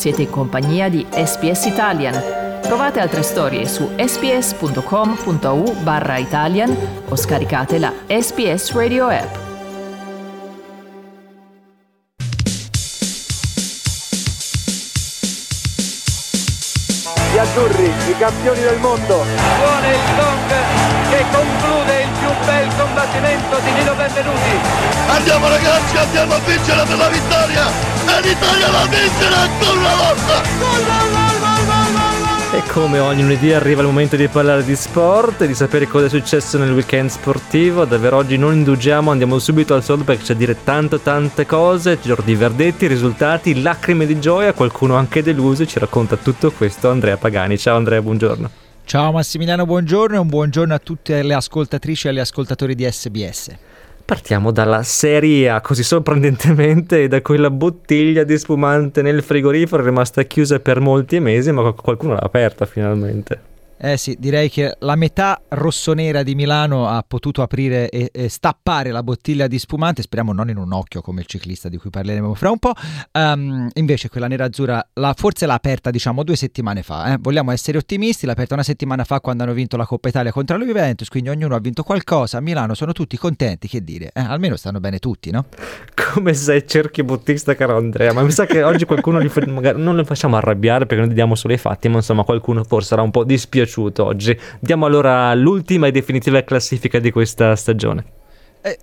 Siete in compagnia di SPS Italian. Trovate altre storie su sps.com.au barra Italian o scaricate la SPS Radio app. Gli azzurri, i campioni del mondo. Suona il che conclude il più bel combattimento di Nino Benvenuti. Andiamo ragazzi, andiamo a vincere per la vittoria! E l'Italia va a vincere ancora una volta! Gol, gol, gol! E come ogni lunedì arriva il momento di parlare di sport e di sapere cosa è successo nel weekend sportivo. Davvero oggi non indugiamo, andiamo subito al soldo perché c'è a dire tante tante cose, giorni verdetti, risultati, lacrime di gioia, qualcuno anche deluso. Ci racconta tutto questo Andrea Pagani. Ciao Andrea, buongiorno. Ciao Massimiliano, buongiorno e un buongiorno a tutte le ascoltatrici e agli ascoltatori di SBS. Partiamo dalla Serie A, così sorprendentemente, da quella bottiglia di spumante nel frigorifero rimasta chiusa per molti mesi, ma qualcuno l'ha aperta finalmente. Eh sì, direi che la metà rossonera di Milano ha potuto aprire e, e, stappare la bottiglia di spumante, speriamo non in un occhio come il ciclista di cui parleremo fra un po'. Um, invece quella nerazzurra la, forse l'ha aperta diciamo due settimane fa. Eh? Vogliamo essere ottimisti, l'ha aperta una settimana fa quando hanno vinto la Coppa Italia contro la Juventus, quindi ognuno ha vinto qualcosa. A Milano sono tutti contenti, che dire, eh? almeno stanno bene tutti, no? Come sei cerchiobottista, caro Andrea, ma mi sa che oggi qualcuno li fa, magari non lo facciamo arrabbiare perché noi diamo solo i fatti, ma insomma qualcuno forse sarà un po' dispiaciuto piaciuto oggi. Diamo allora l'ultima e definitiva classifica di questa stagione.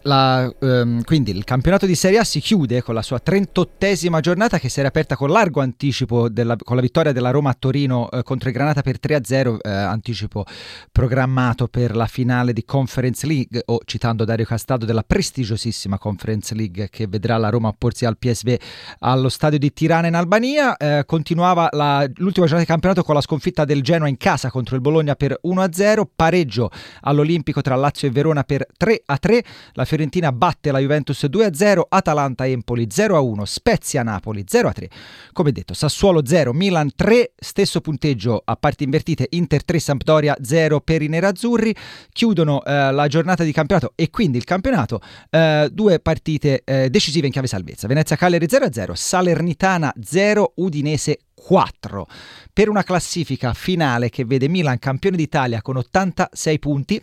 La, um, quindi il campionato di Serie A si chiude con la sua 38esima giornata che si era aperta con largo anticipo della, con la vittoria della Roma a Torino eh, contro il Granata per 3-0, eh, anticipo programmato per la finale di Conference League o citando Dario Castaldo della prestigiosissima Conference League che vedrà la Roma opporsi al PSV allo stadio di Tirana in Albania. Eh, continuava la, l'ultima giornata di campionato con la sconfitta del Genoa in casa contro il Bologna per 1-0, pareggio all'Olimpico tra Lazio e Verona per 3-3. La Fiorentina batte la Juventus 2-0, Atalanta-Empoli 0-1, Spezia-Napoli 0-3. Come detto, Sassuolo 0, Milan 3, stesso punteggio a parti invertite, Inter 3, Sampdoria 0 per i nerazzurri. Chiudono eh, la giornata di campionato e quindi il campionato, eh, due partite eh, decisive in chiave salvezza. Venezia-Cagliari 0-0, Salernitana 0, Udinese 4 per una classifica finale che vede Milan campione d'Italia con 86 punti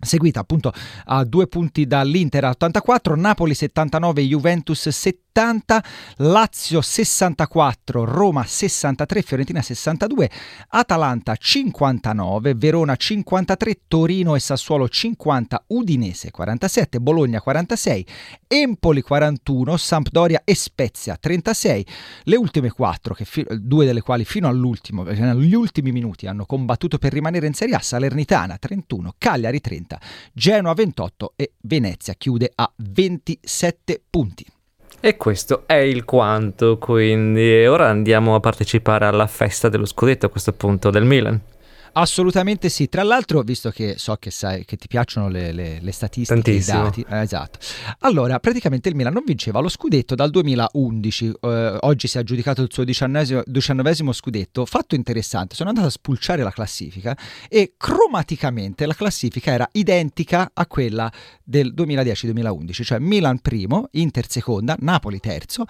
seguita appunto a due punti dall'Inter 84, Napoli 79, Juventus 70. 70, Lazio 64, Roma 63, Fiorentina 62, Atalanta 59, Verona 53, Torino e Sassuolo 50, Udinese 47, Bologna 46, Empoli 41, Sampdoria e Spezia 36. Le ultime quattro, fi- due delle quali fino all'ultimo, negli ultimi minuti hanno combattuto per rimanere in Serie A, Salernitana 31, Cagliari 30, Genoa 28 e Venezia chiude a 27 punti. E questo è il quanto, quindi ora andiamo a partecipare alla festa dello scudetto a questo punto del Milan. Assolutamente sì. Tra l'altro, visto che so che sai che ti piacciono le, le, le statistiche, i dati, eh, esatto. Allora, praticamente il Milan non vinceva lo scudetto dal 2011. Eh, oggi si è aggiudicato il suo diciannovesimo scudetto. Fatto interessante, sono andato a spulciare la classifica e cromaticamente la classifica era identica a quella del 2010-2011, cioè Milan primo, Inter seconda, Napoli terzo.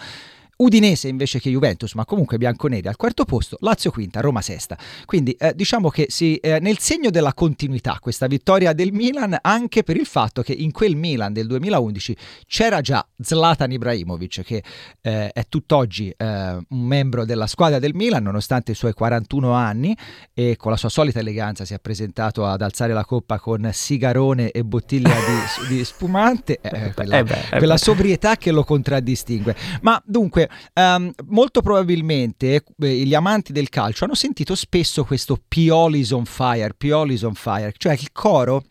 Udinese invece che Juventus, ma comunque bianconeri al quarto posto, Lazio quinta, Roma sesta. Quindi eh, diciamo che si, eh, nel segno della continuità questa vittoria del Milan, anche per il fatto che in quel Milan del 2011 c'era già Zlatan Ibrahimovic, che eh, è tutt'oggi eh, un membro della squadra del Milan, nonostante i suoi 41 anni, e con la sua solita eleganza si è presentato ad alzare la coppa con sigarone e bottiglia di, di spumante, eh, quella, eh beh, quella sobrietà che lo contraddistingue. Ma dunque, Um, molto probabilmente eh, gli amanti del calcio hanno sentito spesso questo Pioli's on fire, Pioli's on fire, cioè il coro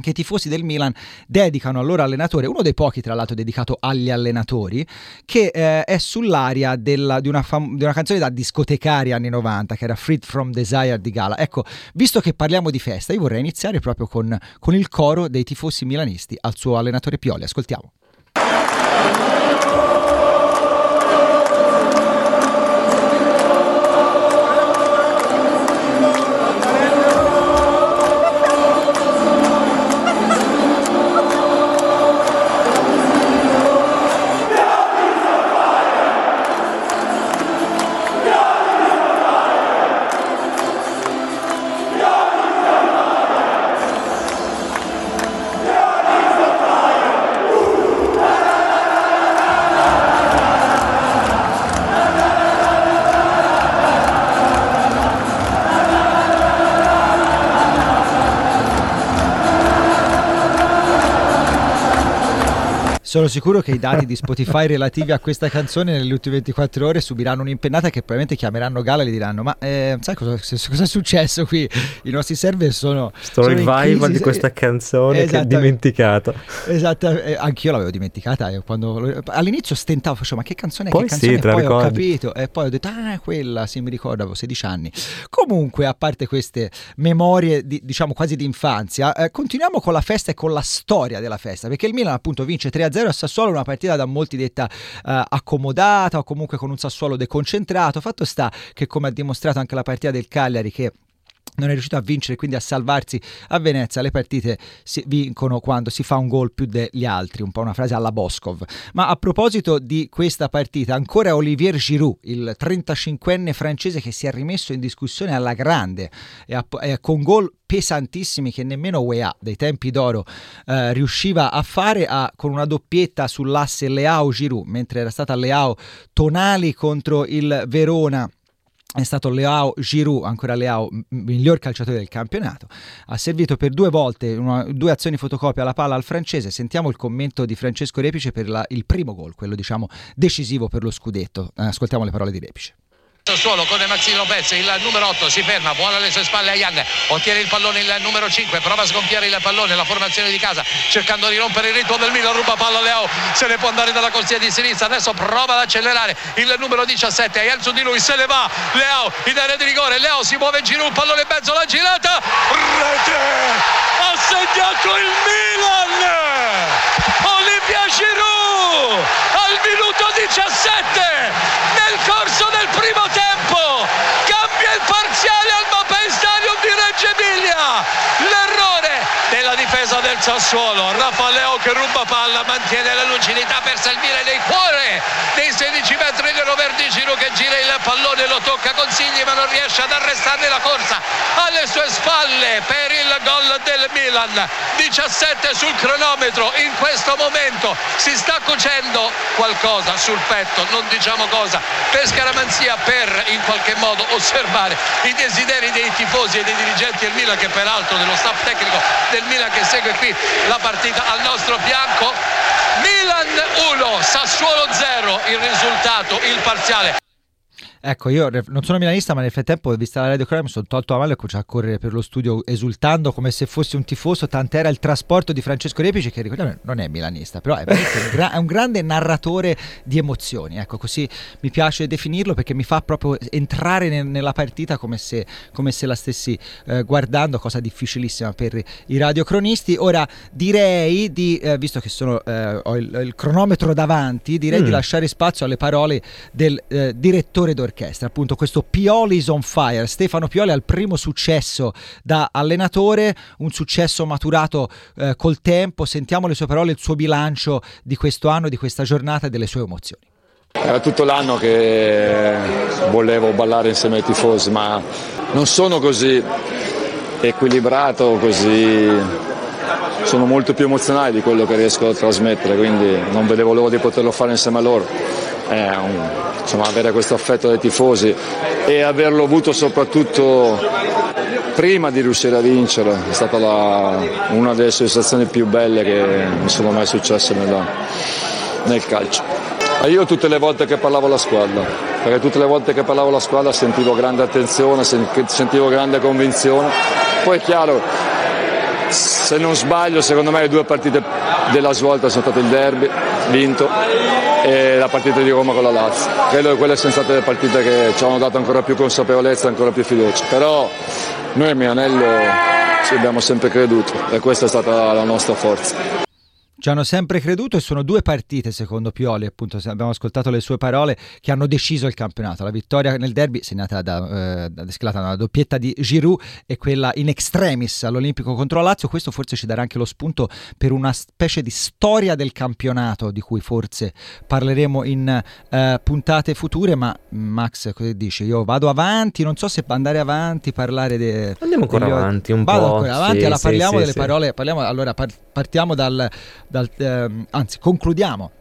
che i tifosi del Milan dedicano al loro allenatore, uno dei pochi tra l'altro dedicato agli allenatori, che eh, è sull'aria della, di, una fam- di, una canzone da discotecaria anni 90 che era Freed from Desire di Gala. Ecco, visto che parliamo di festa, io vorrei iniziare proprio con, con il coro dei tifosi milanisti al suo allenatore Pioli. Ascoltiamo. Sono sicuro che i dati di Spotify relativi a questa canzone nelle ultime 24 ore subiranno un'impennata che probabilmente chiameranno Gala e gli diranno ma eh, sai cosa, cosa, è successo qui? I nostri server sono... Sto sono revival di questa canzone che è dimenticata. Esatto, eh, anch'io l'avevo dimenticata. Eh, quando, all'inizio stentavo, facevo ma che canzone è? Poi che canzone? Sì, poi ricordi. ho capito e poi ho detto ah quella, sì mi ricordo, avevo 16 anni. Comunque, a parte queste memorie di, diciamo quasi di infanzia, eh, continuiamo con la festa e con la storia della festa, perché il Milan appunto vince 3-0 a Sassuolo, una partita da molti detta eh, accomodata o comunque con un Sassuolo deconcentrato. Fatto sta che come ha dimostrato anche la partita del Cagliari che non è riuscito a vincere, quindi a salvarsi a Venezia. Le partite si vincono quando si fa un gol più degli altri, un po' una frase alla Boscov. Ma a proposito di questa partita, ancora Olivier Giroud, il 35enne francese che si è rimesso in discussione alla grande e, a, e con gol pesantissimi che nemmeno UEA dei tempi d'oro eh, riusciva a fare a, con una doppietta sull'asse Leao-Giroud, mentre era stata Leao Tonali contro il Verona è stato Leao Giroud, ancora Leao, miglior calciatore del campionato. Ha servito per due volte, una, due azioni fotocopia alla palla al francese. Sentiamo il commento di Francesco Repice per la, il primo gol, quello diciamo decisivo per lo scudetto. Eh, ascoltiamo le parole di Repice. Sassuolo con Maxi Lopez, il numero 8 si ferma, buona alle sue spalle a Young, ottiene il pallone il numero 5, prova a sgonfiare il pallone, la formazione di casa, cercando di rompere il ritmo del Milan, ruba palla Leo, se ne può andare dalla corsia di sinistra, adesso prova ad accelerare il numero 17, Ayan su di lui, se ne va, Leo in area di rigore, Leo si muove in giro, un pallone in mezzo, la girata, rete, ha segnato il Milan, Olimpia Giroud al minuto 17 nel corso del primo tempo cambia il parziale al Mapei Stadium di Reggio Emilia. L'errore della difesa del Sassuolo. Raffaello che ruba palla mantiene la lucidità per salvare nel cuore dei 16 metri di Giro che gira il pallone lo tocca Consigli ma non riesce ad arrestare la corsa alle sue spalle per il gol del Milan. 17 sul cronometro. In questo momento si sta cucendo qualcosa sul petto non diciamo cosa per scaramanzia per in qualche modo osservare i desideri dei tifosi e dei dirigenti del Milan che peraltro dello staff tecnico del Milan che segue qui la partita al nostro fianco. Milan 1 Sassuolo 0 il risultato il parziale Ecco, io non sono milanista, ma nel frattempo, vista la radio cronaca, mi sono tolto la mano e ho cominciato a correre per lo studio esultando come se fossi un tifoso. Tant'era il trasporto di Francesco Repici, che ricordiamo non è milanista, però è, un, gra- è un grande narratore di emozioni. Ecco, così mi piace definirlo perché mi fa proprio entrare ne- nella partita come se, come se la stessi eh, guardando, cosa difficilissima per i radiocronisti. Ora direi di, eh, visto che sono, eh, ho il, il, cronometro davanti, direi mm. di lasciare spazio alle parole del eh, direttore d'orchestra d'orchestra, appunto questo Pioli's on Fire. Stefano Pioli ha il primo successo da allenatore, un successo maturato eh, col tempo. Sentiamo le sue parole, il suo bilancio di questo anno, di questa giornata e delle sue emozioni. Era tutto l'anno che volevo ballare insieme ai tifosi, ma non sono così equilibrato, così sono molto più emozionale di quello che riesco a trasmettere, quindi non vedevo l'ora di poterlo fare insieme a loro. Un, insomma, avere questo affetto dei tifosi e averlo avuto soprattutto prima di riuscire a vincere è stata la, una delle sensazioni più belle che mi sono mai successe nella, nel calcio. E io tutte le volte che parlavo alla squadra, perché tutte le volte che parlavo alla squadra sentivo grande attenzione, sentivo grande convinzione. Poi è chiaro, se non sbaglio, secondo me le due partite della svolta sono state il derby, vinto, e la partita di Roma con la Lazio. Credo che quelle siano state le partite che ci hanno dato ancora più consapevolezza e ancora più fiducia. Però noi a Milanello ci abbiamo sempre creduto e questa è stata la nostra forza. Ci hanno sempre creduto e sono due partite, secondo Pioli, appunto, abbiamo ascoltato le sue parole, che hanno deciso il campionato. La vittoria nel derby, segnata da, eh, da una doppietta di Giroud e quella in extremis all'Olimpico contro la Lazio. Questo forse ci darà anche lo spunto per una specie di storia del campionato, di cui forse parleremo in eh, puntate future. Ma Max, cosa dici? Io vado avanti, non so se andare avanti, parlare de, Andiamo ancora degli... avanti un vado po'. ancora avanti, sì, allora parliamo sì, delle sì, parole, parliamo, allora par- partiamo dal dal, ehm, anzi concludiamo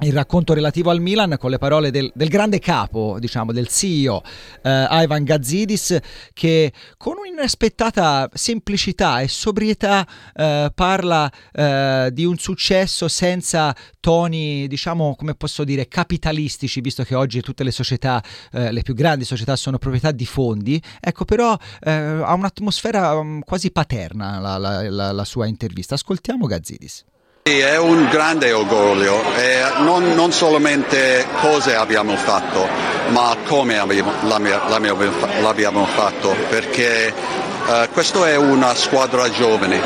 il racconto relativo al Milan con le parole del, del grande capo, diciamo, del CEO eh, Ivan Gazzidis, che con un'inaspettata semplicità e sobrietà eh, parla eh, di un successo senza toni, diciamo, come posso dire, capitalistici, visto che oggi tutte le società, eh, le più grandi società sono proprietà di fondi. Ecco, però eh, ha un'atmosfera um, quasi paterna la, la, la, la sua intervista. Ascoltiamo Gazzidis. Sì, è un grande orgoglio, e non, non, solamente cosa abbiamo fatto, ma come abbiamo, l'abbiamo fatto, perché uh, questa è una squadra giovane.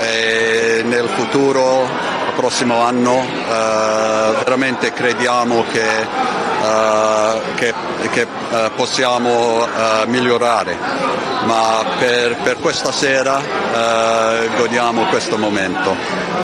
E nel futuro, il prossimo anno, uh, veramente crediamo che, uh, che, che possiamo migliorare, ma per, per questa sera godiamo questo momento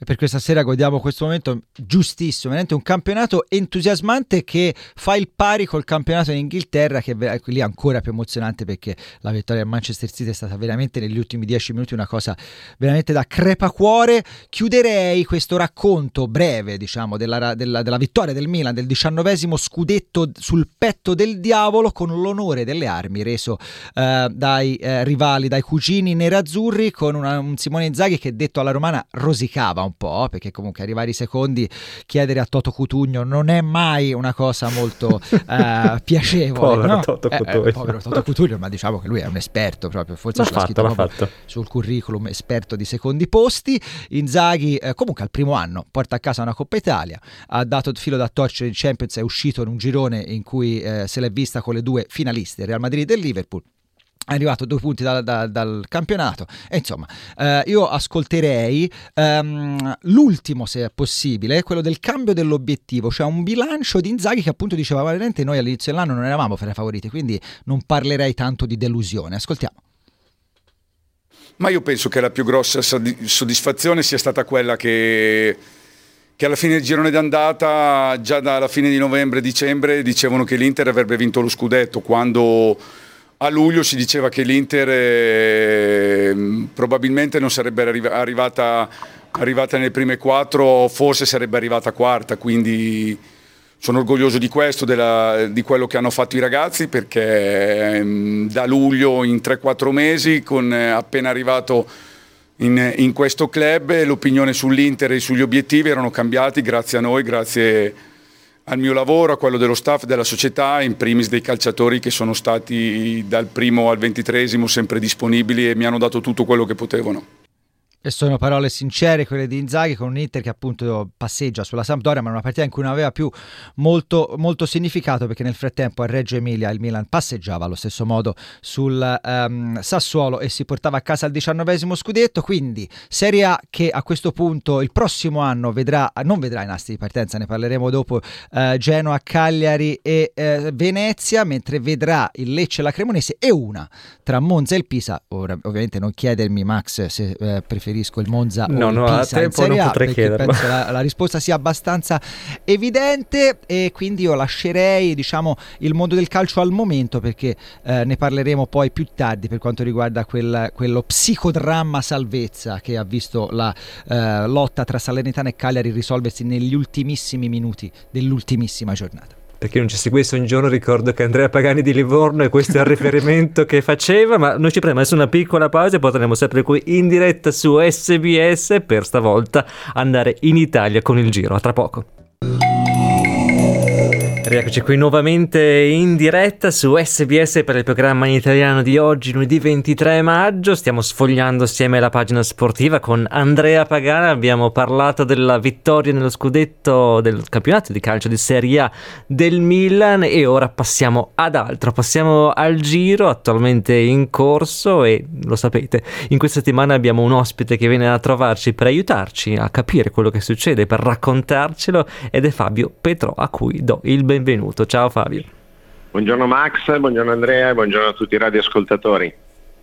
e per questa sera godiamo questo momento giustissimo, veramente un campionato entusiasmante che fa il pari col campionato in Inghilterra che è lì ancora più emozionante perché la vittoria del Manchester City è stata veramente negli ultimi dieci minuti una cosa veramente da crepacuore. Chiuderei questo racconto breve diciamo della, della, della vittoria del Milan del diciannovesimo scudetto sul petto del diavolo con l'onore delle armi reso eh, dai eh, rivali, dai cugini nerazzurri con una, un Simone Inzaghi che detto alla romana rosicava un po', perché comunque arrivare ai secondi, chiedere a Toto Cutugno non è mai una cosa molto uh, piacevole. povero no? Toto eh, Cutugno. Eh, povero Toto Cutugno, ma diciamo che lui è un esperto proprio, forse l'ha, l'ha scritto fatto, proprio sul curriculum, esperto di secondi posti. Inzaghi eh, comunque al primo anno porta a casa una Coppa Italia, ha dato il filo da torcere in Champions, è uscito in un girone in cui eh, se l'è vista con le due finaliste, Real Madrid e Liverpool è arrivato a due punti da, da, dal campionato. E insomma eh, io ascolterei um, l'ultimo se è possibile quello del cambio dell'obiettivo cioè un bilancio di Inzaghi che appunto diceva veramente noi all'inizio dell'anno non eravamo fra i favoriti quindi non parlerei tanto di delusione. Ascoltiamo. Ma io penso che la più grossa soddisfazione sia stata quella che che alla fine del girone d'andata, già dalla fine di novembre-dicembre, dicevano che l'Inter avrebbe vinto lo scudetto, quando a luglio si diceva che l'Inter eh, probabilmente non sarebbe arrivata, arrivata nelle prime quattro, forse sarebbe arrivata quarta, quindi sono orgoglioso di questo, della, di quello che hanno fatto i ragazzi perché ehm, da luglio in 3-4 mesi, con, eh, appena arrivato in, in, questo club, l'opinione sull'Inter e sugli obiettivi erano cambiati grazie a noi, grazie a al mio lavoro, a quello dello staff della società, in primis dei calciatori che sono stati dal primo al ventitresimo sempre disponibili e mi hanno dato tutto quello che potevano. E sono parole sincere quelle di Inzaghi con un Inter che appunto passeggia sulla Sampdoria, ma una partita in cui non aveva più molto, molto significato perché nel frattempo a Reggio Emilia il Milan passeggiava allo stesso modo sul um, Sassuolo e si portava a casa il diciannovesimo scudetto. Quindi Serie A che a questo punto il prossimo anno vedrà, non vedrà i nastri di partenza, ne parleremo dopo, uh, Genoa, Cagliari e uh, Venezia, mentre vedrà il Lecce e la Cremonese e una tra Monza e il Pisa. Ora, ovviamente non chiedermi Max se uh, preferisci preferisco il Monza no, o il no, Pisa a tempo in non A, potrei chiederlo. penso la, la, risposta sia abbastanza evidente e quindi io lascerei diciamo, il mondo del calcio al momento perché eh, ne parleremo poi più tardi per quanto riguarda quel, quello psicodramma salvezza che ha visto la eh, lotta tra Salernitana e Cagliari risolversi negli ultimissimi minuti dell'ultimissima giornata. Per chi non ci seguisse un giorno ricordo che Andrea Pagani di Livorno e questo è il riferimento che faceva, ma noi ci prendiamo adesso una piccola pausa e poi torniamo sempre qui in diretta su SBS per stavolta andare in Italia con il giro. A tra poco. Rieccoci qui nuovamente in diretta su SBS per il programma in italiano di oggi, lunedì 23 maggio. Stiamo sfogliando assieme la pagina sportiva con Andrea Pagana. Abbiamo parlato della vittoria nello scudetto del campionato di calcio di Serie A del Milan e ora passiamo ad altro. Passiamo al giro attualmente in corso e lo sapete, in questa settimana abbiamo un ospite che viene a trovarci per aiutarci a capire quello che succede, per raccontarcelo ed è Fabio Petro a cui do il benvenuto benvenuto. Ciao Fabio. Buongiorno Max, buongiorno Andrea buongiorno a tutti i radioascoltatori.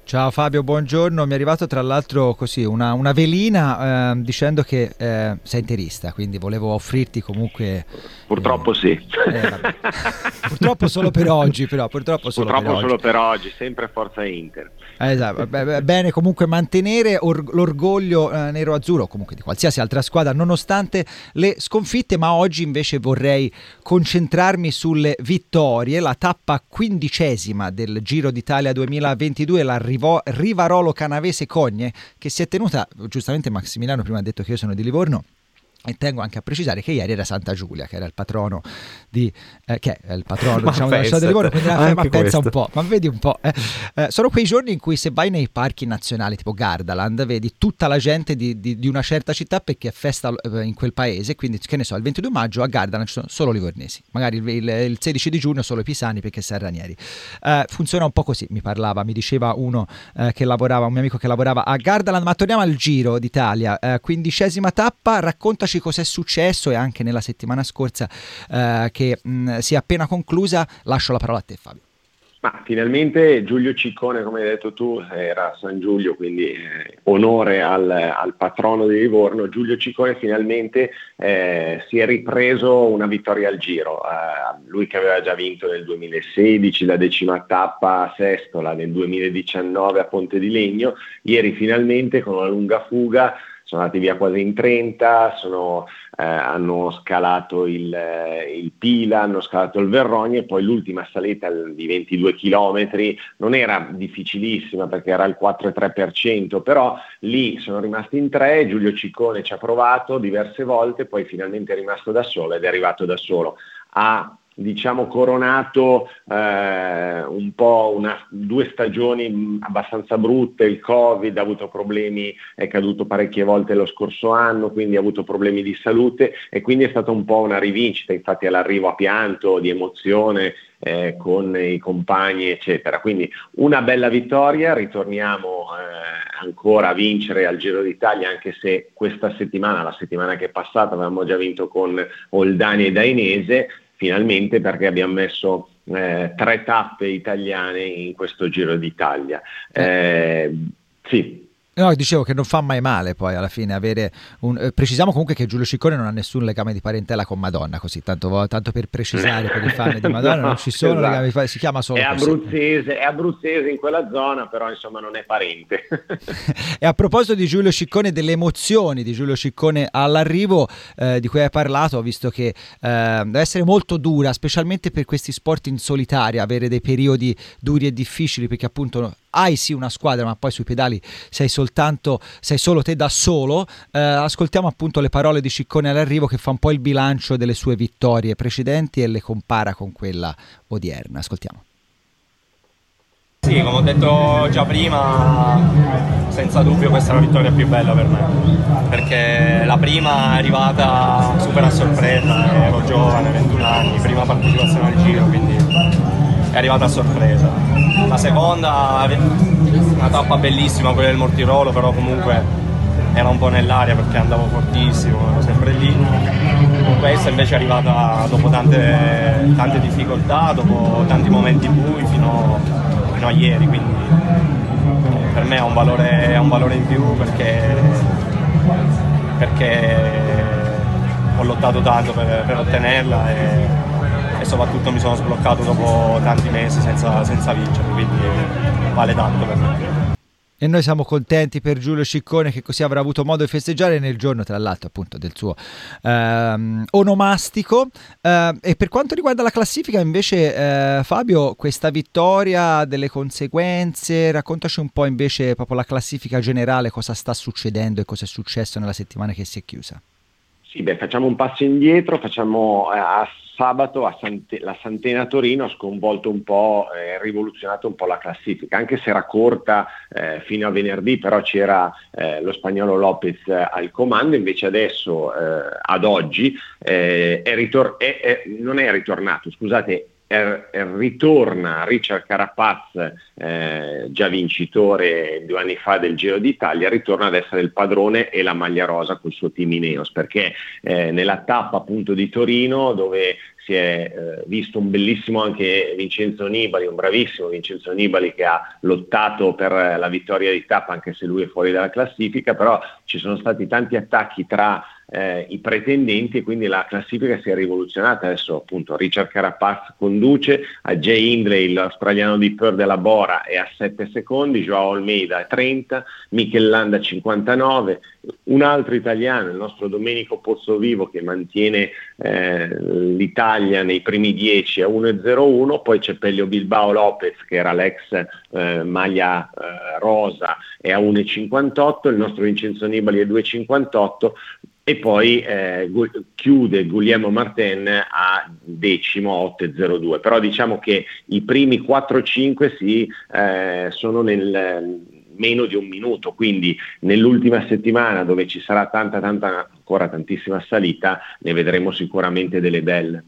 Ciao Fabio, buongiorno. Mi è arrivato tra l'altro così una, una velina eh, dicendo che eh, sei interista, quindi volevo offrirti comunque... Purtroppo eh, sì. Eh, purtroppo solo per oggi, però, purtroppo solo purtroppo per solo oggi. per oggi, sempre Forza Inter. Esatto, bene comunque mantenere or- l'orgoglio eh, nero-azzurro, comunque di qualsiasi altra squadra, nonostante le sconfitte, ma oggi invece vorrei concentrarmi sulle vittorie. La tappa quindicesima del Giro d'Italia 2022, la Rivo- Rivarolo Canavese Cogne, che si è tenuta, giustamente Massimiliano prima ha detto che io sono di Livorno, e tengo anche a precisare che ieri era Santa Giulia, che era il patrono di eh, che è il patrono diciamo, della città di Livorno, quindi la ma pensa un po', ma vedi un po'. Eh. Eh, sono quei giorni in cui se vai nei parchi nazionali tipo Gardaland, vedi tutta la gente di, di, di una certa città perché è festa eh, in quel paese, quindi che ne so, il 22 maggio a Gardaland ci sono solo livornesi, magari il, il, il 16 di giugno solo i pisani perché serranieri. Eh, funziona un po' così, mi parlava, mi diceva uno eh, che lavorava, un mio amico che lavorava a Gardaland, ma torniamo al Giro d'Italia, quindicesima tappa, raccontaci raccontarci cosa successo e anche nella settimana scorsa eh, che mh, si è appena conclusa. Lascio la parola a te Fabio. Ma finalmente Giulio Ciccone, come hai detto tu, era San Giulio, quindi eh, onore al, al, patrono di Livorno. Giulio Ciccone finalmente eh, si è ripreso una vittoria al giro. Eh, lui che aveva già vinto nel 2016 la decima tappa a Sestola, nel 2019 a Ponte di Legno, ieri finalmente con una lunga fuga sono andati via quasi in 30, sono, eh, hanno scalato il, eh, il, Pila, hanno scalato il Verrogna e poi l'ultima salita di 22 km non era difficilissima perché era il 4,3%, però lì sono rimasti in tre, Giulio Ciccone ci ha provato diverse volte, poi finalmente è rimasto da solo ed è arrivato da solo. Ha diciamo coronato eh, un po' una, due stagioni abbastanza brutte, il Covid ha avuto problemi, è caduto parecchie volte lo scorso anno, quindi ha avuto problemi di salute e quindi è stata un po' una rivincita, infatti all'arrivo a pianto, di emozione eh, con i compagni eccetera. Quindi una bella vittoria, ritorniamo eh, ancora a vincere al Giro d'Italia anche se questa settimana, la settimana che è passata avevamo già vinto con Oldani e Dainese finalmente perché abbiamo messo eh, tre tappe italiane in questo Giro d'Italia. Eh, sì, No, dicevo che non fa mai male poi alla fine avere un... Eh, precisiamo comunque che Giulio Ciccone non ha nessun legame di parentela con Madonna, così tanto, tanto per precisare per i fan di Madonna no, non ci sono esatto. legami, si chiama solo è abruzzese, è abruzzese in quella zona, però insomma non è parente. e a proposito di Giulio Ciccone, delle emozioni di Giulio Ciccone all'arrivo eh, di cui hai parlato, ho visto che eh, deve essere molto dura, specialmente per questi sport in solitaria, avere dei periodi duri e difficili perché appunto hai sì una squadra, ma poi sui pedali sei soltanto, sei solo te da solo. Eh, ascoltiamo appunto le parole di Ciccone all'arrivo che fa un po' il bilancio delle sue vittorie precedenti e le compara con quella odierna. Ascoltiamo. Sì, come ho detto già prima, senza dubbio questa è la vittoria più bella per me, perché la prima è arrivata super a sorpresa, ero giovane, 21 anni, prima partecipazione al giro, quindi è arrivata a sorpresa. La seconda, una tappa bellissima, quella del Mortirolo, però comunque era un po' nell'aria perché andavo fortissimo, ero sempre lì. Questa invece è arrivata dopo tante, tante difficoltà, dopo tanti momenti bui fino, fino a ieri, quindi per me ha un valore, un valore in più perché, perché ho lottato tanto per, per ottenerla e soprattutto mi sono sbloccato dopo tanti mesi senza, senza vincere, quindi vale tanto per me. E noi siamo contenti per Giulio Ciccone che così avrà avuto modo di festeggiare nel giorno, tra l'altro, appunto del suo ehm, onomastico. Eh, e per quanto riguarda la classifica, invece, eh, Fabio, questa vittoria, delle conseguenze, raccontaci un po' invece proprio la classifica generale, cosa sta succedendo e cosa è successo nella settimana che si è chiusa. Sì, beh, facciamo un passo indietro, facciamo eh, a sabato Sante, la Santena Torino ha sconvolto un po', eh, rivoluzionato un po' la classifica, anche se era corta eh, fino a venerdì, però c'era eh, lo spagnolo Lopez al comando, invece adesso eh, ad oggi eh, è ritor- è, non è ritornato, scusate, ritorna Richard Carapaz, eh, già vincitore due anni fa del Giro d'Italia, ritorna ad essere il padrone e la maglia rosa col suo team Ineos, perché eh, nella tappa appunto di Torino dove si è eh, visto un bellissimo anche Vincenzo Nibali, un bravissimo Vincenzo Nibali che ha lottato per la vittoria di tappa anche se lui è fuori dalla classifica, però ci sono stati tanti attacchi tra eh, i pretendenti e quindi la classifica si è rivoluzionata. Adesso appunto Richard Carapaz conduce, a Jay Hindley, l'australiano di Per della Bora è a 7 secondi, Joao Almeida a 30, Michel Landa a 59, un altro italiano, il nostro Domenico Pozzovivo che mantiene eh, l'Italia nei primi 10 a 1,01, poi c'è Pellio Bilbao Lopez che era l'ex eh, maglia eh, rosa è a 1,58, il nostro Vincenzo Nibali è 2,58 e poi eh, chiude Guglielmo Martin a decimo 8,02. Però diciamo che i primi 4-5 sì, eh, sono nel meno di un minuto, quindi nell'ultima settimana dove ci sarà tanta, tanta, ancora tantissima salita, ne vedremo sicuramente delle belle.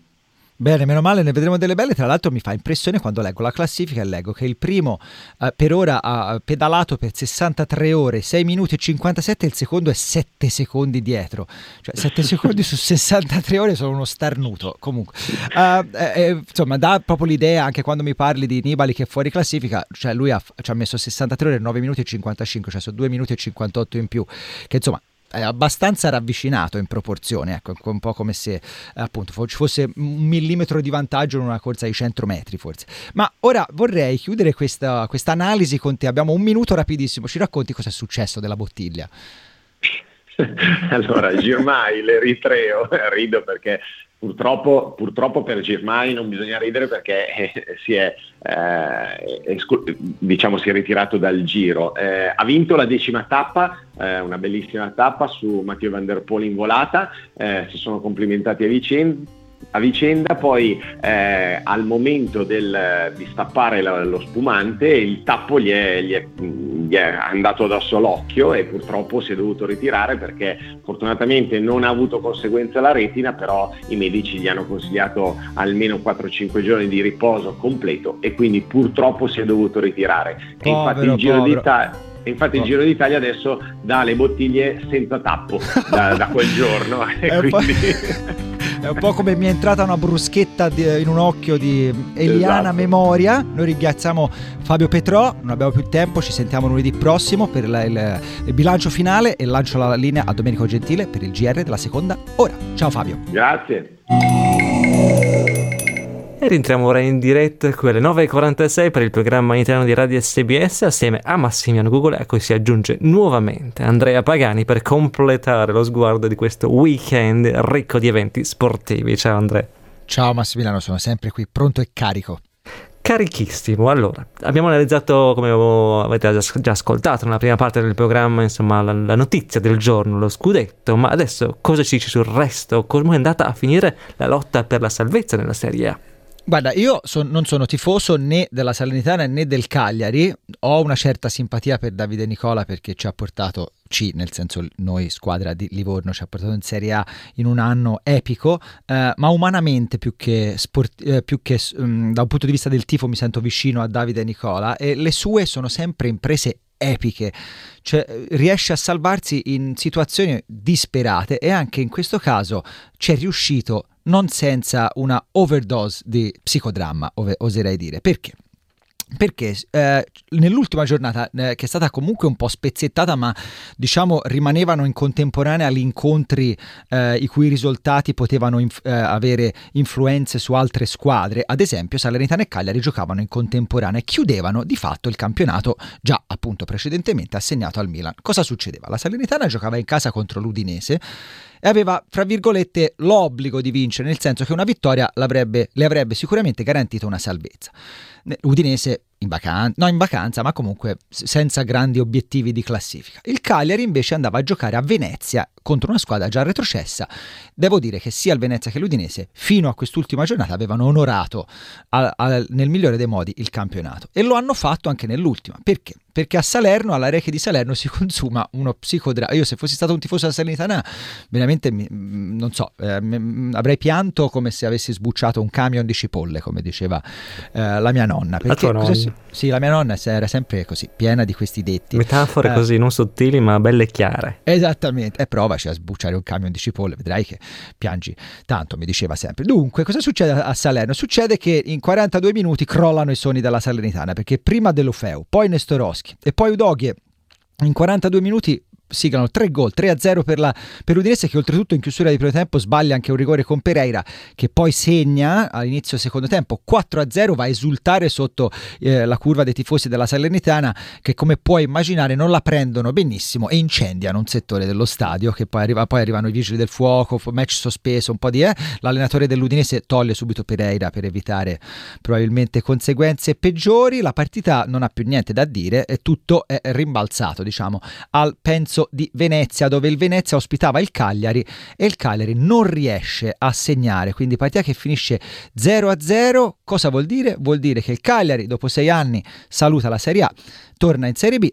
Bene, meno male, ne vedremo delle belle. Tra l'altro mi fa impressione quando leggo la classifica e leggo che il primo eh, per ora ha pedalato per 63 ore, 6 minuti e 57 e il secondo è 7 secondi dietro. Cioè 7 secondi su 63 ore sono uno starnuto. Comunque, uh, eh, insomma, dà proprio l'idea anche quando mi parli di Nibali che è fuori classifica, cioè lui ha, ci ha messo 63 ore, 9 minuti e 55, cioè sono 2 minuti e 58 in più, che insomma è abbastanza ravvicinato in proporzione, ecco, un po' come se appunto ci fosse un millimetro di vantaggio in una corsa di 100 metri forse. Ma ora vorrei chiudere questa analisi con te, abbiamo un minuto rapidissimo, ci racconti cosa è successo della bottiglia? allora, Girmai, l'eritreo, rido perché Purtroppo, purtroppo, per Girmai non bisogna ridere perché eh, si, è, eh, escu- diciamo, si, è, ritirato dal giro. Eh, ha vinto la decima tappa, eh, una bellissima tappa su Matteo Van Der Poel in volata, eh, si sono complimentati a vicenda a vicenda, poi eh, al momento del, di stappare la, lo spumante il tappo gli è, gli, è, gli è, andato addosso all'occhio e purtroppo si è dovuto ritirare perché fortunatamente non ha avuto conseguenze alla retina, però i medici gli hanno consigliato almeno 4-5 giorni di riposo completo e quindi purtroppo si è dovuto ritirare. Povero, e infatti il Giro d'Italia infatti il Giro d'Italia adesso dà le bottiglie senza tappo da, da quel giorno. quindi... È un po' come mi è entrata una bruschetta di, in un occhio di Eliana esatto. Memoria. Noi ringraziamo Fabio Petrò, non abbiamo più tempo, ci sentiamo lunedì prossimo per la, il, il, bilancio finale e lancio la linea a Domenico Gentile per il GR della seconda ora. Ciao Fabio. Grazie. E rientriamo ora in diretta qui alle 9.46 per il programma interno di Radio SBS assieme a Massimiliano Google a cui si aggiunge nuovamente Andrea Pagani per completare lo sguardo di questo weekend ricco di eventi sportivi. Ciao Andrea. Ciao Massimiliano, sono sempre qui pronto e carico. Carichissimo, allora abbiamo analizzato come avete già ascoltato nella prima parte del programma insomma la, la notizia del giorno, lo scudetto, ma adesso cosa ci dici sul resto? Come è andata a finire la lotta per la salvezza nella Serie A? Guarda, io son, non sono tifoso né della Salernitana né del Cagliari, ho una certa simpatia per Davide Nicola perché ci ha portato C, nel senso noi squadra di Livorno ci ha portato in Serie A in un anno epico, eh, ma umanamente più che, sport, eh, più che um, da un punto di vista del tifo mi sento vicino a Davide Nicola e le sue sono sempre imprese epiche, cioè riesce a salvarsi in situazioni disperate e anche in questo caso ci è riuscito non senza una overdose di psicodramma, oserei dire. Perché? perché eh, nell'ultima giornata eh, che è stata comunque un po' spezzettata ma diciamo rimanevano in contemporanea gli incontri eh, i cui risultati potevano inf- eh, avere influenze su altre squadre ad esempio Salernitana e Cagliari giocavano in contemporanea e chiudevano di fatto il campionato già appunto precedentemente assegnato al Milan cosa succedeva? La Salernitana giocava in casa contro l'Udinese e aveva, fra virgolette, l'obbligo di vincere, nel senso che una vittoria le avrebbe sicuramente garantito una salvezza. Udinese in vacanza, no in vacanza, ma comunque senza grandi obiettivi di classifica. Il Cagliari invece andava a giocare a Venezia contro una squadra già retrocessa. Devo dire che sia il Venezia che l'Udinese fino a quest'ultima giornata avevano onorato a, a, nel migliore dei modi il campionato e lo hanno fatto anche nell'ultima. Perché? Perché a Salerno, alla Reche di Salerno, si consuma uno psicodramma. Io se fossi stato un tifoso della Salernitana, veramente, mm, non so, eh, avrei pianto come se avessi sbucciato un camion di cipolle, come diceva eh, la mia nonna. Perché, la nonna? Sì, la mia nonna era sempre così, piena di questi detti. Metafore uh, così, non sottili ma belle e chiare. Esattamente, e provaci a sbucciare un camion di cipolle, vedrai che piangi tanto, mi diceva sempre. Dunque, cosa succede a Salerno? Succede che in 42 minuti crollano i suoni della Salernitana, perché prima Delofeu, poi Nestoroschi e poi Udoghie in 42 minuti siglano tre gol, 3-0 per, la, per l'Udinese che oltretutto in chiusura di primo tempo sbaglia anche un rigore con Pereira che poi segna all'inizio secondo tempo 4-0, va a esultare sotto eh, la curva dei tifosi della Salernitana che come puoi immaginare non la prendono benissimo e incendiano un settore dello stadio che poi, arriva, poi arrivano i vigili del fuoco, match sospeso, un po' di... Eh, l'allenatore dell'Udinese toglie subito Pereira per evitare probabilmente conseguenze peggiori, la partita non ha più niente da dire e tutto è rimbalzato diciamo al penso di Venezia dove il Venezia ospitava il Cagliari e il Cagliari non riesce a segnare, quindi partita che finisce 0-0, cosa vuol dire? Vuol dire che il Cagliari dopo sei anni saluta la Serie A, torna in Serie B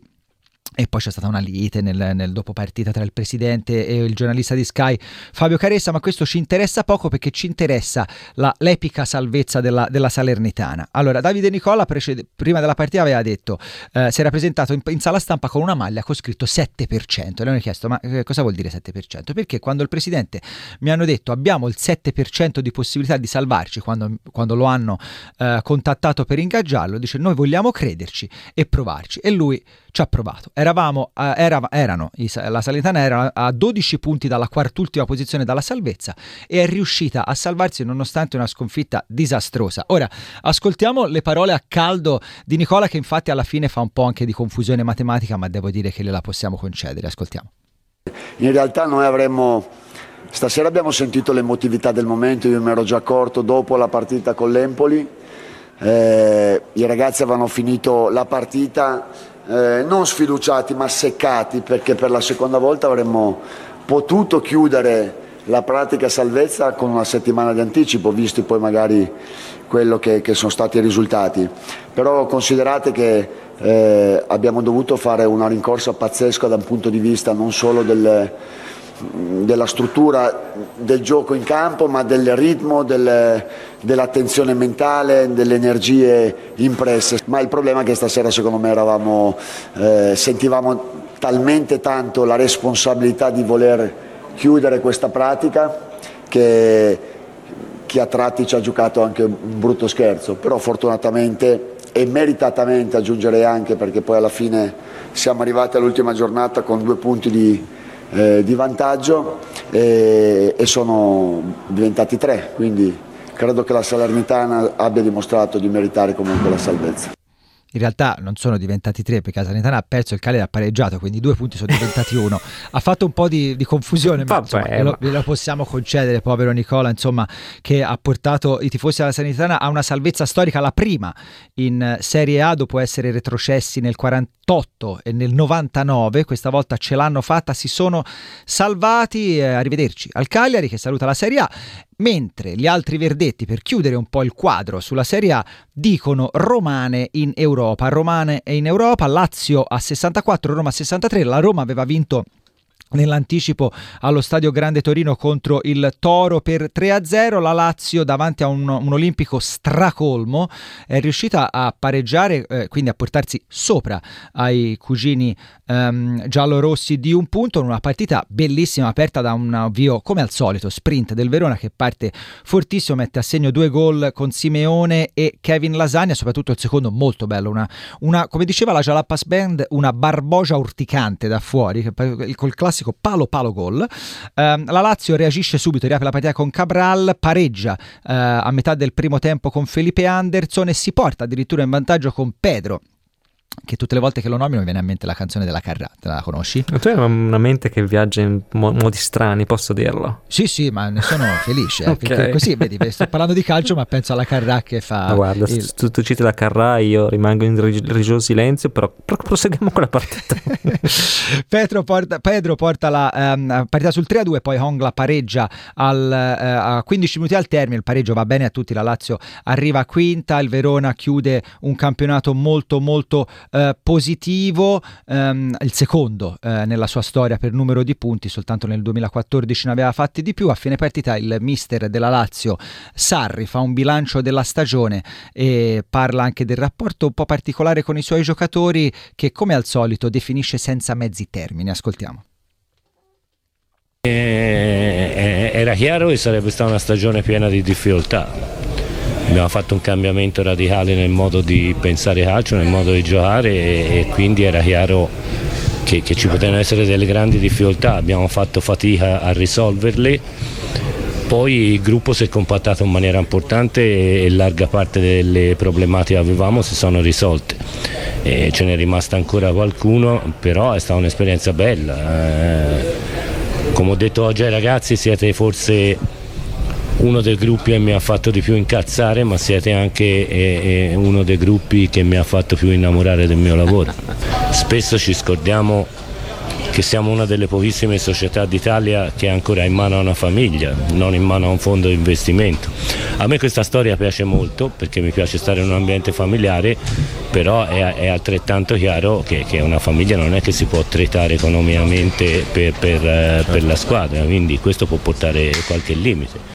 e poi c'è stata una lite nel, nel dopo partita tra il presidente e il giornalista di Sky Fabio Caressa, ma questo ci interessa poco perché ci interessa la, l'epica salvezza della, della, Salernitana. Allora, Davide Nicola precede, prima della partita aveva detto, eh, si era presentato in, in, sala stampa con una maglia con scritto 7%. E noi ho chiesto, ma eh, cosa vuol dire 7%? Perché quando il presidente mi hanno detto abbiamo il 7% di possibilità di salvarci, quando, quando lo hanno eh, contattato per ingaggiarlo, dice noi vogliamo crederci e provarci. E lui ci ha provato. Eravamo, eh, era, erano, la Salernitana era a 12 punti dalla quartultima posizione dalla salvezza e è riuscita a salvarsi nonostante una sconfitta disastrosa. Ora, ascoltiamo le parole a caldo di Nicola che infatti alla fine fa un po' anche di confusione matematica, ma devo dire che gliela possiamo concedere. Ascoltiamo. In realtà noi avremmo Stasera abbiamo sentito l'emotività del momento, io mi ero già accorto dopo la partita con l'Empoli, eh, i ragazzi avevano finito la partita eh, non sfiduciati ma seccati perché per la seconda volta avremmo potuto chiudere la pratica salvezza con una settimana di anticipo, visti poi magari quello che, che sono stati i risultati. Però considerate che eh, abbiamo dovuto fare una rincorsa pazzesca da un punto di vista non solo del, della struttura del gioco in campo, ma del ritmo, del, dell'attenzione mentale, delle energie impresse. Ma il problema è che stasera secondo me eravamo, eh, sentivamo talmente tanto la responsabilità di voler chiudere questa pratica che, che a tratti ci ha giocato anche un brutto scherzo, però fortunatamente e meritatamente aggiungerei anche perché poi alla fine siamo arrivati all'ultima giornata con due punti di, eh, di vantaggio e, e sono diventati tre, quindi credo che la Salernitana abbia dimostrato di meritare comunque la salvezza in realtà non sono diventati tre perché la Salernitana ha perso il Cagliari ha pareggiato quindi due punti sono diventati uno. Ha fatto un po' di, di confusione ma insomma, glielo, glielo, possiamo concedere povero Nicola insomma che ha portato i tifosi della Salernitana a una salvezza storica la prima in Serie A dopo essere retrocessi nel 48 e nel 99 questa volta ce l'hanno fatta si sono salvati eh, arrivederci. Al Cagliari che saluta la Serie A mentre gli altri verdetti, per chiudere un po' il quadro sulla Serie A, dicono romane in Europa. Romane in Europa, Lazio a 64, Roma a 63, la Roma aveva vinto nell'anticipo allo Stadio Grande Torino contro il Toro per 3-0 la Lazio davanti a un, un olimpico stracolmo è riuscita a pareggiare eh, quindi a portarsi sopra ai cugini ehm, giallorossi di un punto in una partita bellissima aperta da un avvio come al solito sprint del Verona che parte fortissimo mette a segno due gol con Simeone e Kevin Lasagna soprattutto il secondo molto bello una, una come diceva la Jalapas Band una barbogia urticante da fuori col classico classico palo palo gol. Eh, la Lazio reagisce subito, riapre la partita con Cabral, pareggia eh, a metà del primo tempo con Felipe Anderson e si porta addirittura in vantaggio con Pedro che tutte le volte che lo nomino mi viene a mente la canzone della Carrà, te la conosci? Tu hai una mente che viaggia in modi strani, posso dirlo? Sì, sì, ma ne sono felice, eh, okay. così, vedi, sto parlando di calcio ma penso alla Carrà che fa... Ma guarda, il... tu, tu citi la Carrà, io rimango in religioso silenzio, però, però proseguiamo con la partita. Pedro porta, Pedro porta la um, partita sul 3-2, poi Hongla pareggia al, uh, a 15 minuti al termine, il pareggio va bene a tutti, la Lazio arriva a quinta, il Verona chiude un campionato molto molto eh, positivo, ehm, il secondo eh, nella sua storia per numero di punti, soltanto nel 2014 ne aveva fatti di più. A fine partita il mister della Lazio, Sarri, fa un bilancio della stagione e parla anche del rapporto un po' particolare con i suoi giocatori che come al solito definisce senza mezzi termini. Ascoltiamo. Era chiaro che sarebbe stata una stagione piena di difficoltà abbiamo fatto un cambiamento radicale nel modo di pensare calcio, nel modo di giocare e, e quindi era chiaro che, che ci potevano essere delle grandi difficoltà, abbiamo fatto fatica a risolverle poi il gruppo si è compattato in maniera importante e larga parte delle problematiche che avevamo si sono risolte. E ce n'è rimasta ancora qualcuno, però è stata un'esperienza bella. Eh, come ho detto oggi ai ragazzi siete forse uno dei gruppi che mi ha fatto di più incazzare, ma siete anche eh, eh uno dei gruppi che mi ha fatto più innamorare del mio lavoro. Spesso ci scordiamo che siamo una delle pochissime società d'Italia che è ancora in mano a una famiglia, non in mano a un fondo di investimento. A me questa storia piace molto perché mi piace stare in un ambiente familiare, però è, è altrettanto chiaro che, che, una famiglia non è che si può trattare economicamente per, per, eh, per la squadra, quindi questo può portare qualche limite.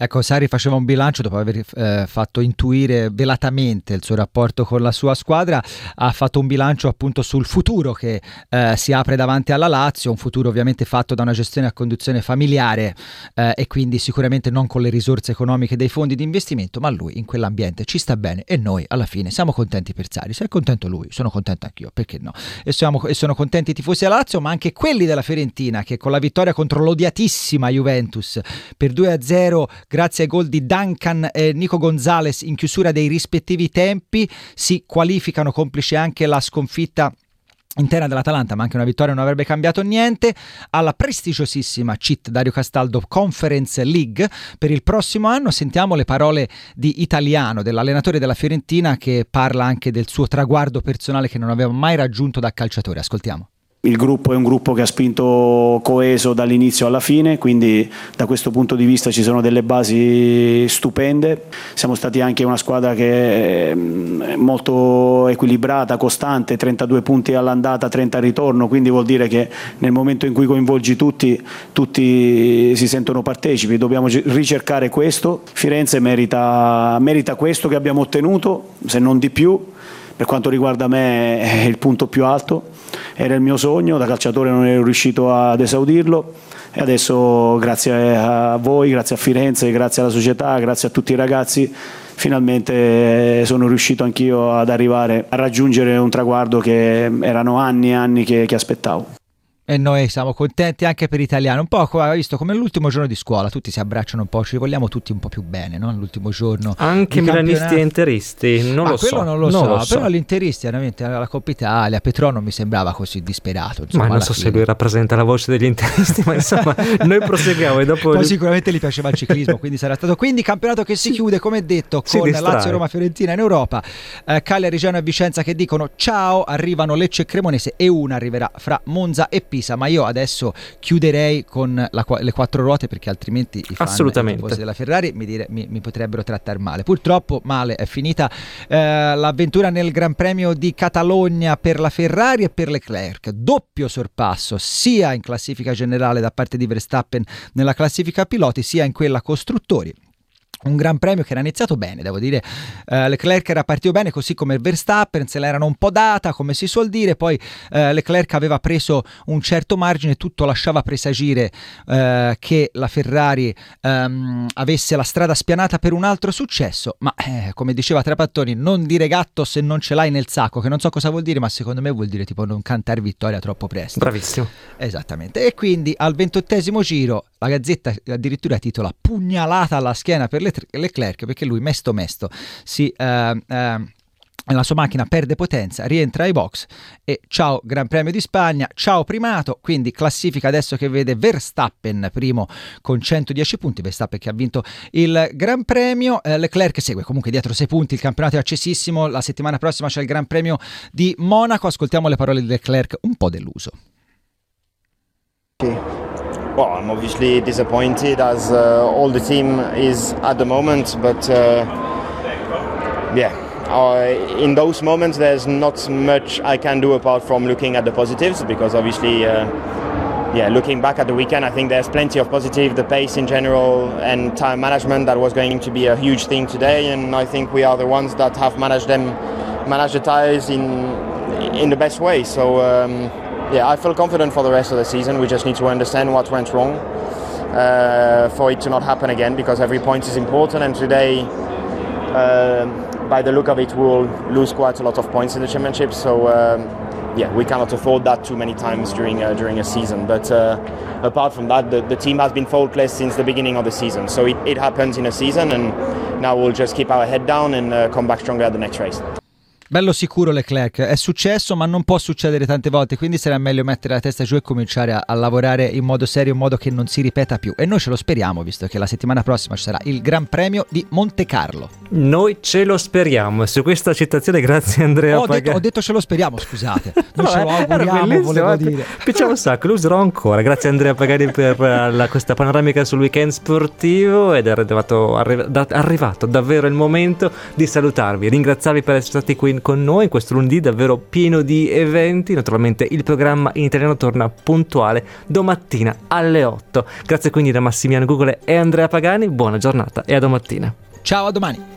Ecco, Sari faceva un bilancio dopo aver eh, fatto intuire velatamente il suo rapporto con la sua squadra, ha fatto un bilancio appunto sul futuro che eh, si apre davanti alla Lazio, un futuro ovviamente fatto da una gestione a conduzione familiare eh, e quindi sicuramente non con le risorse economiche dei fondi di investimento, ma lui in quell'ambiente ci sta bene e noi alla fine siamo contenti per Sari. Se è contento lui, sono contento anch'io, perché no? E, siamo, e sono contenti i tifosi della Lazio, ma anche quelli della Fiorentina che con la vittoria contro l'odiatissima Juventus per 2-0 grazie ai gol di Duncan e Nico Gonzalez in chiusura dei rispettivi tempi, si qualificano complice anche la sconfitta interna dell'Atalanta, ma anche una vittoria non avrebbe cambiato niente, alla prestigiosissima CIT Dario Castaldo Conference League. Per il prossimo anno sentiamo le parole di Italiano, dell'allenatore della Fiorentina, che parla anche del suo traguardo personale che non aveva mai raggiunto da calciatore. Ascoltiamo. Il gruppo è un gruppo che ha spinto coeso dall'inizio alla fine, quindi da questo punto di vista ci sono delle basi stupende. Siamo stati anche una squadra che è molto equilibrata, costante, 32 punti all'andata, 30 al ritorno, quindi vuol dire che nel momento in cui coinvolgi tutti, tutti si sentono partecipi. Dobbiamo ricercare questo. Firenze merita, merita questo che abbiamo ottenuto, se non di più. Per quanto riguarda me è il punto più alto era il mio sogno, da calciatore non ero riuscito ad esaudirlo. E adesso grazie a voi, grazie a Firenze, grazie alla società, grazie a tutti i ragazzi finalmente sono riuscito anch'io ad arrivare a raggiungere un traguardo che erano anni e anni che, che aspettavo e noi siamo contenti anche per Italiano. Un po' come visto come l'ultimo giorno di scuola, tutti si abbracciano un po', ci vogliamo tutti un po' più bene, no? L'ultimo giorno. Anche milanisti e interisti, non Ma lo quello so. non lo non so, lo so. però l'interisti veramente alla Coppa Italia, Petrò non mi sembrava così disperato. Insomma, ma non so fine. se lui rappresenta la voce degli interisti, ma insomma, noi proseguiamo e dopo Poi sicuramente gli piaceva il ciclismo, quindi sarà stato. Quindi campionato che si chiude, come detto, Si con distrae. Lazio, Roma, Fiorentina in Europa. Eh, Cagliari, Genoa e Vicenza che dicono ciao, arrivano Lecce e Cremonese e una arriverà fra Monza e Pisa. Ma io adesso chiuderei con la le quattro ruote perché altrimenti i fan tifosi della Ferrari mi, dire- mi- mi potrebbero trattare male. Purtroppo male è finita eh, l'avventura nel Gran Premio di Catalogna per la Ferrari e per Leclerc. Doppio sorpasso sia in classifica generale da parte di Verstappen nella classifica piloti sia in quella costruttori. Un gran premio che era iniziato bene, devo dire. Eh, Leclerc era partito bene, così come Verstappen, se l'erano un po' data, come si suol dire. Poi eh, Leclerc aveva preso un certo margine, tutto lasciava presagire eh, che la Ferrari ehm, avesse la strada spianata per un altro successo. Ma eh, come diceva Trapattoni, non dire gatto se non ce l'hai nel sacco, che non so cosa vuol dire, ma secondo me vuol dire tipo non cantare vittoria troppo presto. Bravissimo. Esattamente. E quindi al ventottesimo giro la Gazzetta addirittura titola Pugnalata alla schiena per Le- Leclerc perché lui mesto mesto si... eh, eh, la sua macchina perde potenza, rientra ai box e ciao Gran Premio di Spagna, ciao primato, quindi classifica adesso che vede Verstappen primo con 110 punti, Verstappen che ha vinto il Gran Premio, eh, Leclerc segue comunque dietro 6 punti, il campionato è accesissimo, la settimana prossima c'è il Gran Premio di Monaco, ascoltiamo le parole di Leclerc un po' deluso. Well, I'm obviously disappointed as uh, all the team is at the moment, but uh, yeah, uh, in those moments there's not much I can do apart from looking at the positives because obviously, uh, yeah, looking back at the weekend, I think there's plenty of positive. The pace in general and time management that was going to be a huge thing today, and I think we are the ones that have managed them, managed the tires in in the best way. So. Um, yeah, I feel confident for the rest of the season. We just need to understand what went wrong uh, for it to not happen again because every point is important. And today, uh, by the look of it, we'll lose quite a lot of points in the championship. So, um, yeah, we cannot afford that too many times during uh, during a season. But uh, apart from that, the, the, team has been faultless since the beginning of the season. So it, it happens in a season, and now we'll just keep our head down and uh, come back stronger at the next race. Bello sicuro Leclerc, è successo ma non può succedere tante volte, quindi sarà meglio mettere la testa giù e cominciare a, a, lavorare in modo serio, in modo che non si ripeta più. E noi ce lo speriamo, visto che la settimana prossima ci sarà il Gran Premio di Monte Carlo. Noi ce lo speriamo, e su questa citazione grazie Andrea ho. Detto, ho detto ce lo speriamo, scusate, noi no, ce lo auguriamo, volevo dire. Piacciamo un sacco, lo userò ancora, grazie Andrea Pagani per uh, la, questa panoramica sul weekend sportivo ed è arrivato, arrivato davvero il momento di salutarvi, ringraziarvi per essere stati qui con noi questo lunedì davvero pieno di eventi. Naturalmente il programma in italiano torna puntuale domattina alle 8. Grazie quindi da Massimiano Google e Andrea Pagani, buona giornata e a domattina. Ciao, a domani.